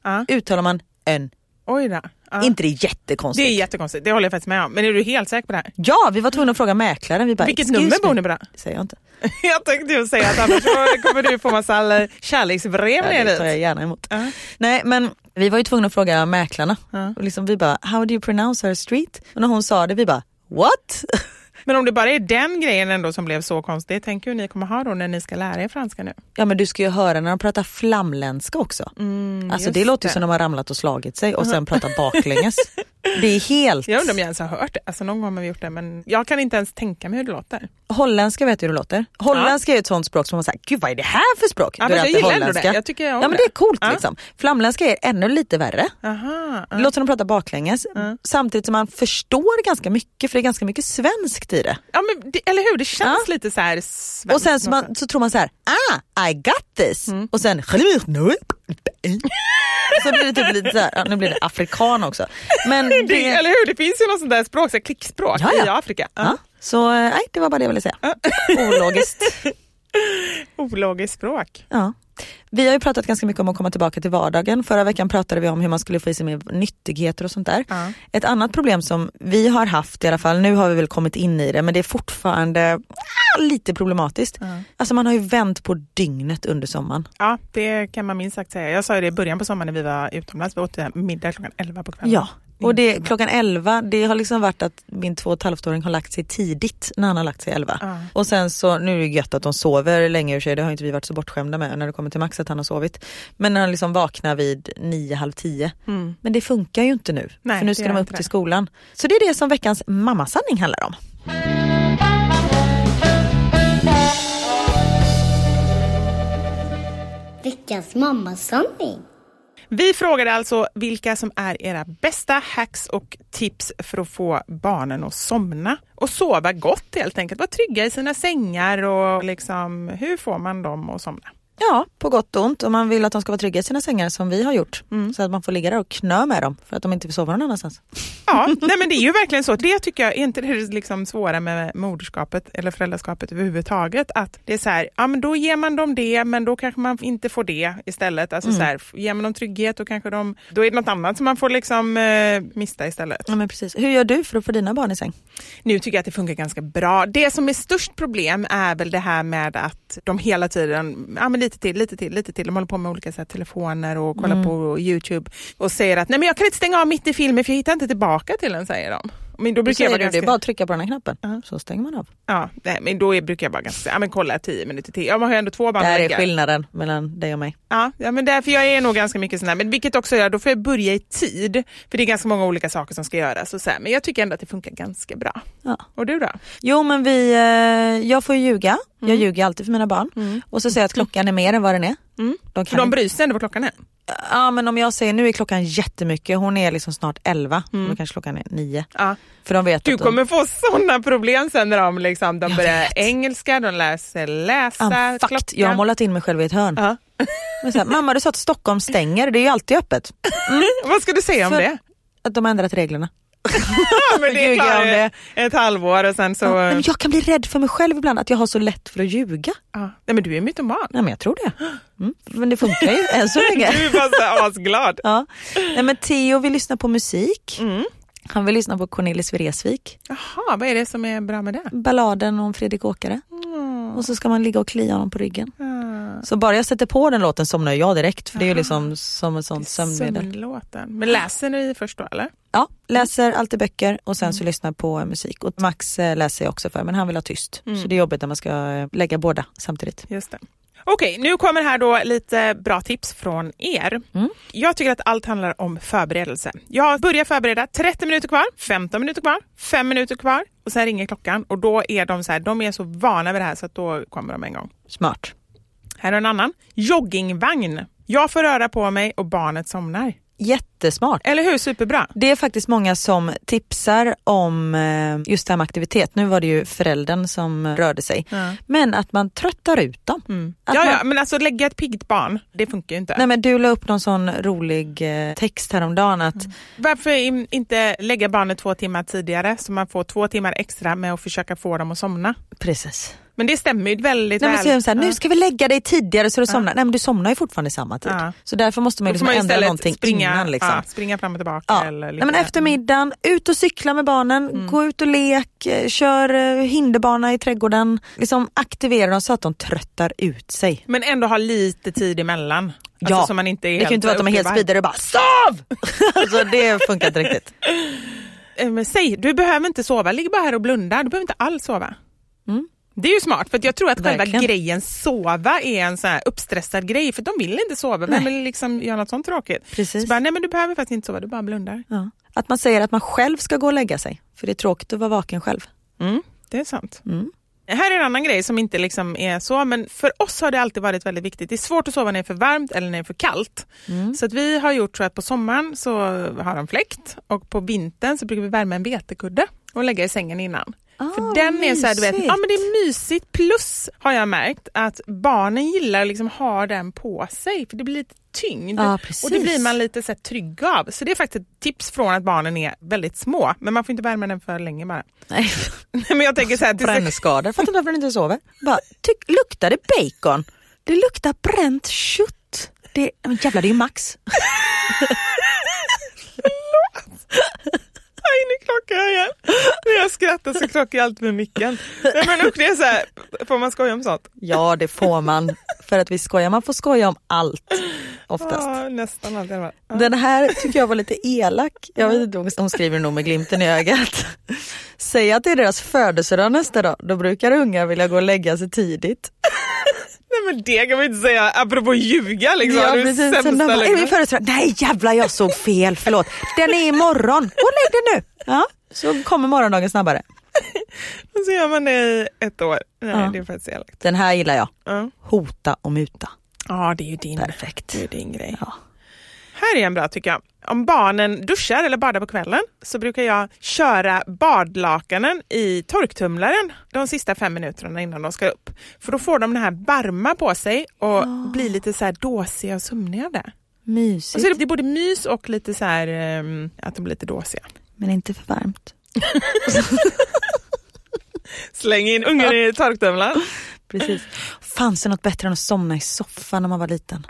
Ja. uttalar man ön. Oj då. Ja. inte det jättekonstigt? Det är jättekonstigt, det håller jag faktiskt med om. Men är du helt säker på det här? Ja, vi var tvungna att fråga mäklaren. Vi bara, Vilket "Excuse nummer bor me." ni på då? Det säger jag inte. jag tänkte ju säga att annars kommer du få massa kärleksbrev Ja, ner det tar jag dit. gärna emot. Ja. Nej men vi var ju tvungna att fråga mäklarna. Ja. Och liksom vi bara, how do you pronounce our street? Och när hon sa det vi bara, what? Men om det bara är den grejen ändå som blev så konstigt, tänk hur ni kommer ha då när ni ska lära er franska nu. ja men du ska ju höra när de pratar flamländska också. alltså Mm, just det låter det. som de har ramlat och slagit sig och sen pratar baklänges. Det är helt... Jag undrar om jag ens har hört det. Alltså någon gång har vi gjort det men jag kan inte ens tänka mig hur det låter. Holländska vet du hur det låter? Holländska är ett sånt språk som man säger, gud vad är det här för språk? Ja, men det jag gillar ändå det. Jag tycker om Ja men det. är coolt Ja. liksom. Flamländska är ännu lite värre. Aha, Det låter som de pratar baklänges. Samtidigt som man förstår ganska mycket för det är ganska mycket svenskt i det. Ja men det, eller hur, det känns Ja. lite så här svenskt Och sen så, man, så tror man så här, ah I got this. Mm. Och sen så blir det typ lite så här, ja, nu blir det afrikan också. Men det, det, Eller hur, det finns ju något sånt där språk, så här klickspråk Ja, ja. i Afrika. ja, så eh, nej det var bara det jag ville säga. Ologiskt. Ologiskt språk. Ja. Vi har ju pratat ganska mycket om att komma tillbaka till vardagen. Förra veckan pratade vi om hur man skulle få i sig mer nyttigheter och sånt där. Ja. Ett annat problem som vi har haft i alla fall, nu har vi väl kommit in i det, men det är fortfarande ah, lite problematiskt. Alltså man har ju vänt på dygnet under sommaren. Ja, det kan man minst sagt säga. Jag sa ju det i början på sommaren när vi var utomlands. Vi åt middag klockan 11 på kvällen. Ja, och det, klockan 11, det har liksom varit att min två och ett halvt-åring har lagt sig tidigt när han har lagt sig 11. Ja. Och sen så, nu är det gött att de sover länge ur sig, det har inte vi varit så bortskämda med när det kommer till Max att han har sovit. Men när han liksom vaknar vid 9, halv 10. Men det funkar ju inte nu, Nej, för nu ska de upp till skolan. Så det är det som veckans mammasanning handlar om. Veckans mammasanning. Vi frågade alltså vilka som är era bästa hacks och tips för att få barnen att somna och sova gott helt enkelt. Vara trygga i sina sängar och liksom, hur får man dem att somna? Ja, på gott och ont. Om man vill att de ska vara trygga i sina sängar som vi har gjort. Så att man får ligga där och knö med dem för att de inte vill sova någon annanstans. Ja, nej men det är ju verkligen så. Det tycker jag är inte det liksom svåra med moderskapet eller föräldraskapet överhuvudtaget. Att det är så här, ja men då ger man dem det men då kanske man inte får det istället. Alltså så här, ger man dem trygghet då kanske de, då är det något annat som man får liksom eh, mista istället. Ja, men precis. Hur gör du för att få dina barn i säng? Nu tycker jag att det funkar ganska bra. Det som är störst problem är väl det här med att de hela tiden, ja men lite till, lite till, lite till. De håller på med olika så här, telefoner och kollar på Youtube och säger att nej men jag kan inte stänga av mitt i filmen för jag hittar inte tillbaka till den säger de. Men då Då brukar jag vara du, ganska... det är bara att trycka på den här knappen. Så stänger man av. Ja, nej, men då är, brukar jag bara ganska, ja men kolla tio minuter till. Ja, man har ju ändå två barn Det här är skillnaden mellan dig och mig. Ja, ja, men därför jag är nog ganska mycket sån här, men vilket också gör, då får jag börja i tid. För det är ganska många olika saker som ska göras och så här, men jag tycker ändå att det funkar ganska bra. Ja. Och du då? Jo men vi, eh, jag får ju ljuga. Jag ljuger alltid för mina barn. Och så säger jag att klockan är mer än vad den är. De För kan de inte- bryr sig ändå vad klockan är. Ja men om jag säger nu är klockan jättemycket, hon är liksom snart 11, då kanske klockan är 9. Ja. För de vet Du att de, kommer få sådana problem sen när de, liksom, de Jag börjar vet. engelska, de lär sig läsa fucked. klockan. Jag har målat in mig själv i ett hörn. Ja. Här, Mamma du sa att Stockholm stänger, det är ju alltid öppet. Vad ska du säga om För- det? Att de har ändrat reglerna. Men det klart, det. ett halvår och sen så... Ja, men jag kan bli rädd för mig själv ibland, att jag har så lätt för att ljuga. Ja. Nej men du är mytoman. Nej men jag tror det. Mm. Men det funkar ju än så länge. Du är bara så asglad. Ja. Nej, men Theo vill lyssna på musik. Mm. Han vill lyssna på Cornelis Vreeswijk. Jaha, vad är det som är bra med det? Balladen om Fredrik Åkare. Och så ska man ligga och klia honom på ryggen. Så bara jag sätter på den låten somnar jag direkt för det är ju liksom som ett sånt sömnmedel. Sömnlåten. Men läser ni först då eller? Ja, läser alltid böcker och sen så lyssnar på musik. Och Max eh, läser jag också för men han vill ha tyst. Så det är jobbigt när man ska eh, lägga båda samtidigt. Just det. Okej, nu kommer här då lite bra tips från er. Jag tycker att allt handlar om förberedelse. Jag börjar förbereda 30 minuter kvar, 15 minuter kvar, 5 minuter kvar och sen ringer klockan och då är de så här, de är så vana vid det här så att då kommer de en gång. Smart. Här är en annan. Joggingvagn. Jag får röra på mig och barnet somnar. Jättesmart. Eller hur? Superbra. Det är faktiskt många som tipsar om eh, just det här med aktivitet. Nu var det ju föräldern som rörde sig. Ja. Men att man tröttar ut dem. Att Ja, man, ja, men alltså lägga ett piggt barn, det funkar ju inte. Nej men du la upp någon sån rolig eh, text häromdagen att Varför in- inte lägga barnet två timmar tidigare så man får två timmar extra med att försöka få dem att somna? precis. Men det stämmer ju väldigt Nej, men väl. de så här, nu ska vi lägga dig tidigare så du somnar. Nej men du somnar ju fortfarande i samma tid. Så därför måste man ju liksom man ändra någonting springa, innan. Liksom. springa fram och tillbaka. Eller Nej, men eftermiddagen, ut och cykla med barnen, Mm. gå ut och lek, eh, kör eh, hinderbana i trädgården. Liksom aktivera dem så att de tröttar ut sig. Men ändå ha lite tid emellan. Alltså, ja, så man inte är det kan ju inte vara att de är helt speedade och bara SOV! alltså det funkar inte riktigt. Eh, Men säg, du behöver inte sova, ligg bara här och blunda. Du behöver inte alls sova. Det är ju smart, för att jag tror att själva. Verkligen. grejen sova är en sån här uppstressad grej, för de vill inte sova. Vem vill liksom göra något sånt tråkigt? Precis. Så bara, nej men du behöver faktiskt inte sova, du bara blundar. Ja. Att man säger att man själv ska gå och lägga sig. För det är tråkigt att vara vaken själv. Mm, det är sant. Mm. Här är en annan grej som inte liksom är så, men för oss har det alltid varit väldigt viktigt. Det är svårt att sova när det är för varmt eller när det är för kallt. Mm. Så att vi har gjort så att på sommaren så har de fläkt och på vintern så brukar vi värma en vetekudde och lägga i sängen innan. För den är så här, du vet, Ah, ja men det är mysigt. Plus har jag märkt att barnen gillar att liksom ha den på sig för det blir lite tyngd Ja, och det blir man lite så här, trygg av. Så det är faktiskt ett tips från att barnen är väldigt små, men man får inte värma den för länge bara. Nej, men jag tänker så här, brännskador. Fattar inte varför du inte sover. Bara, tyck, luktar det bacon? Det luktar bränt kött. Det, men jävlar det är ju Max. Aj, nu krockar jag igen. När jag skrattar så krockar jag alltid med micken. Nej, men usch, det är så här, får man skoja om sånt? Ja det får man. För att vi skojar, man får skoja om allt. Oftast. Ja, nästan allt. Ja. Den här tycker jag var lite elak. Jag vet inte, hon skriver nog med glimten i ögat. Säg att det är deras födelsedag nästa dag, då brukar unga vilja gå och lägga sig tidigt. Nej, men det kan man inte säga apropå ljuga liksom. Ja, precis. sämsta Sen bara, är min födelsedag? Nej jävlar jag såg fel, förlåt. Den är imorgon, gå och lägg dig nu. Ja, så kommer morgondagen snabbare. Och så gör man det i ett år. Nej, Ja. det är faktiskt elakt. Den här gillar jag. Ja. Hota och muta. ja, det är ju din, Perfekt. det är ju din grej. Ja. Här är en bra tycker jag. Om barnen duschar eller badar på kvällen så brukar jag köra badlakanen i torktumlaren de sista fem minuterna innan de ska upp. För då får de den här varma på sig och blir lite så här dåsiga och sömniga av det. Och Mysigt, så är det, det är både mys och lite så här ehm, att de blir lite dåsiga. men inte för varmt. Släng in ungen i torktumlaren. Precis. Fanns det något bättre än att somna i soffan när man var liten?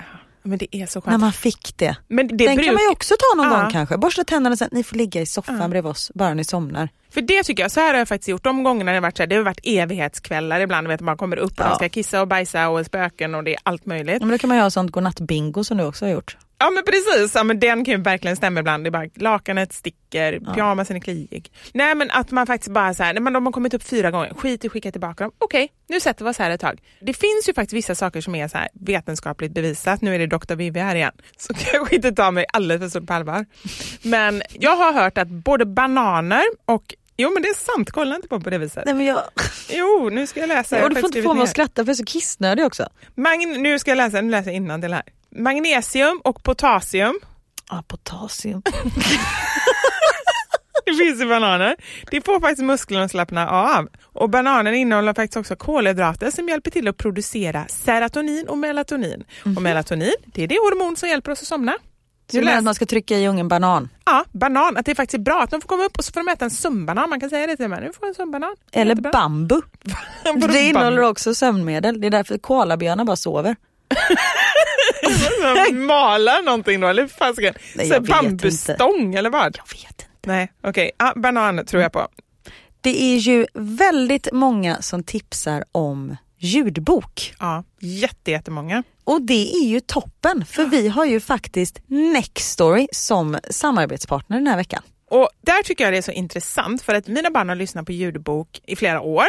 Men det är så När skönt. man fick det. Men det Den bruk- kan man ju också ta någon Ja. gång kanske. Borsta tänderna och sen, ni får ligga i soffan bredvid oss bara ni somnar. För det tycker jag, så här har jag faktiskt gjort de gångerna det har varit så här, det har varit evighetskvällar ibland, vet, man kommer upp och Ja. de ska kissa och bajsa och spöken och det är allt möjligt. Ja, men då kan man ju ha sånt godnatt-bingo som du också har gjort. Ja men precis, ja, men den kan ju verkligen stämma ibland. Det är bara lakanet sticker, pyjamasen är kliig. Nej men att man faktiskt bara så här, nej, men de har kommit upp fyra gånger, skit i skicka tillbaka dem. Okej, nu sätter vi oss här ett tag. Det finns ju faktiskt vissa saker som är så här vetenskapligt bevisat. Nu är det Dr. Vivi här igen. Så kanske inte ta mig alldeles för stort på allvar. Men jag har hört att både bananer och Jo men det är sant, kolla inte på på det viset. Nej, men jag... Jo, nu ska jag läsa. Har och du får inte få mig att skratta för jag är så kissnödig också. Magn- nu ska jag läsa, nu läser jag innantill här. Magnesium och potassium Ja, potassium. Det finns i bananer. Det får faktiskt musklerna att slappna av. Och bananen innehåller faktiskt också kolhydrater som hjälper till att producera serotonin och melatonin. Och melatonin, det är det hormon som hjälper oss att somna. Du menar att man ska trycka i ungen banan? Ja, banan. Att det faktiskt är bra att de får komma upp och så får de äta en sömnbanan. Man kan säga det till mig. Nu får en sömnbanan. Eller bambu. Det innehåller också sömnmedel. Det är därför koalabjörnar bara sover. Mala någonting då, eller fasiken? Bambustång eller vad? Jag vet inte. Nej, okej. Ja, banan tror jag på. Det är ju väldigt många som tipsar om ljudbok. Ja, jätte, jättemånga. Och det är ju toppen för vi har ju faktiskt Nextory som samarbetspartner den här veckan. Och där tycker jag det är så intressant för att mina barn har lyssnat på ljudbok i flera år,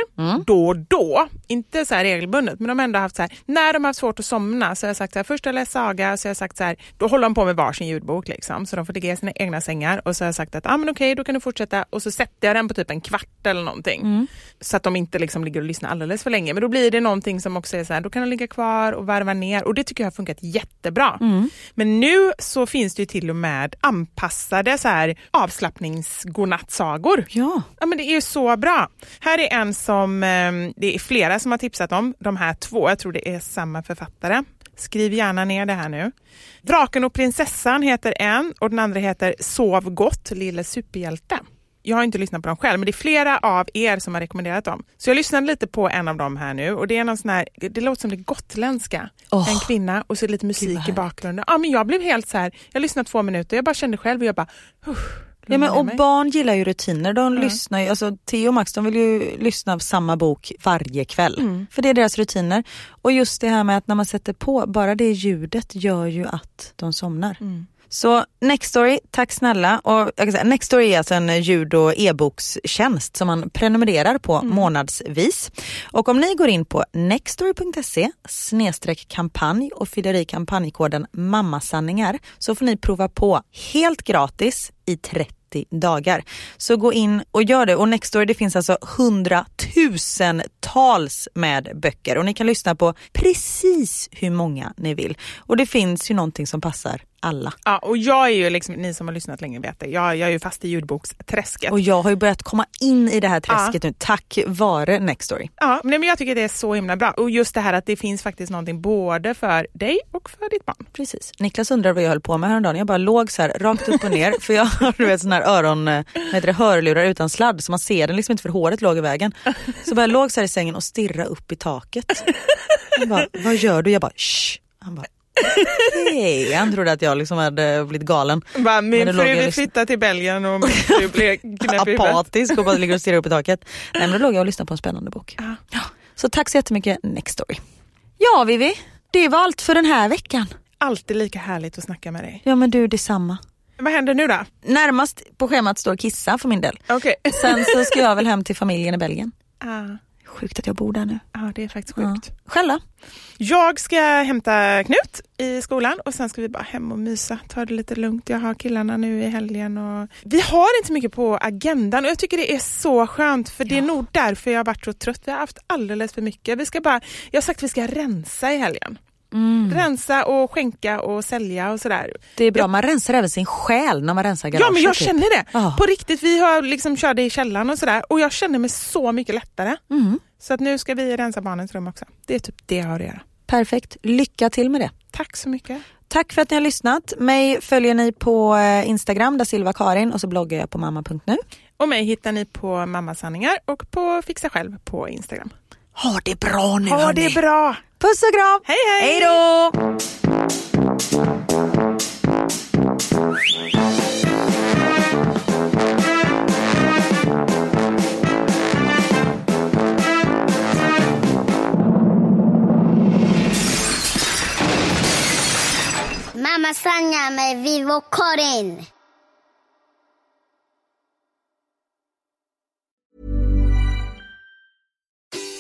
då och då. Inte så här regelbundet, men de har ändå haft så här, när de har haft svårt att somna så har jag sagt så här, först har jag läst saga, så har jag sagt så här, då håller de på med varsin ljudbok liksom, så de får ligga i sina egna sängar och så har jag sagt att, ja ah, men okej, då kan du fortsätta. Och så sätter jag den på typ en kvart eller någonting. Så att de inte liksom ligger och lyssnar alldeles för länge, men då blir det någonting som också är så här, då kan de ligga kvar och varva ner. Och det tycker jag har funkat jättebra. Men nu så finns det ju till och med anpassade så här avslappningsgodnattsagor. Ja. Ja men det är ju så bra. Här är en som eh, det är flera som har tipsat om. De här två, jag tror det är samma författare. Skriv gärna ner det här nu. Draken och prinsessan heter en och den andra heter Sov gott lille superhjälte. Jag har inte lyssnat på dem själv, men det är flera av er som har rekommenderat dem. Så jag lyssnade lite på en av dem här nu och det är någon sån här, det, låter som det gotländska. Åh. En kvinna och så lite musik i bakgrunden. Ja, men jag blev helt så här, jag lyssnade två minuter, jag bara kände själv och jag bara, "Uff, Ja, men, och mig." barn gillar ju rutiner. De lyssnar ju, alltså, Theo och Max de vill ju lyssna på samma bok varje kväll. För det är deras rutiner. Och just det här med att när man sätter på, bara det ljudet gör ju att de somnar. Så Nextory, tack snälla. Och Nextory är alltså en ljud och e-bokstjänst som man prenumererar på månadsvis. Och om ni går in på nextory.se snedstreck kampanj och fyller i kampanjkoden mammasanningar så får ni prova på helt gratis i 30 dagar. Så gå in och gör det. Och Nextory det finns alltså hundratusentals med böcker och ni kan lyssna på precis hur många ni vill. Och det finns ju någonting som passar alla. Ja, och jag är ju liksom, ni som har lyssnat länge vet det, jag, jag är ju fast i ljudboksträsket. Och jag har ju börjat komma in i det här träsket nu tack vare Nextory. Ja, men jag tycker det är så himla bra. Och just det här att det finns faktiskt någonting både för dig och för ditt barn. Precis. Niklas undrade vad jag höll på med häromdagen. Jag bara låg så här rakt upp och ner för jag har du vet, sån här öron, eh, vad heter det, hörlurar utan sladd så man ser den liksom inte för håret låg i vägen. Så bara jag låg så här i sängen och stirra upp i taket. Han bara, vad gör du? Jag bara, shh. Han bara, okej. Han trodde att jag liksom hade blivit galen. Bara, min fru vill liksom- flytta till Belgien och min fru blir knäpp. Apatisk och bara ligger och stirrar upp i taket. Nej men då låg jag och lyssnade på en spännande bok. Ja. Så tack så jättemycket Nextory. Ja Vivi, det var allt för den här veckan. Alltid lika härligt att snacka med dig. Ja men du detsamma. Vad händer nu då? Närmast på schemat står kissa för min del. Okej. Sen så ska jag väl hem till familjen i Belgien. Ah, Sjukt att jag bor där nu. ja, det är faktiskt Ja. sjukt. Själv då? Jag ska hämta Knut i skolan och sen ska vi bara hem och mysa, ta det lite lugnt. Jag har killarna nu i helgen och vi har inte mycket på agendan och jag tycker det är så skönt för det är nog därför jag har varit så trött. Vi har haft alldeles för mycket. Vi ska bara, jag har sagt att vi ska rensa i helgen. Rensa och skänka och sälja och sådär. Det är bra, man rensar även sin själ när man rensar garaget. Ja men jag typ. känner det. Ja. På riktigt, vi har liksom körde i källaren och sådär och jag känner mig så mycket lättare. Mm. Så att nu ska vi rensa barnens rum också. Det är typ det jag har att göra. Perfekt, lycka till med det. Tack så mycket. Tack för att ni har lyssnat. Mig följer ni på eh, Instagram, där Silva Karin och så bloggar jag på mamma.nu. Och mig hittar ni på Mammasanningar och på Fixa Själv på Instagram. Ha det bra nu Ha hörni. det bra! Puss och kram! Hej hej! Hej då! Mamma Sanja med Vivo Karin.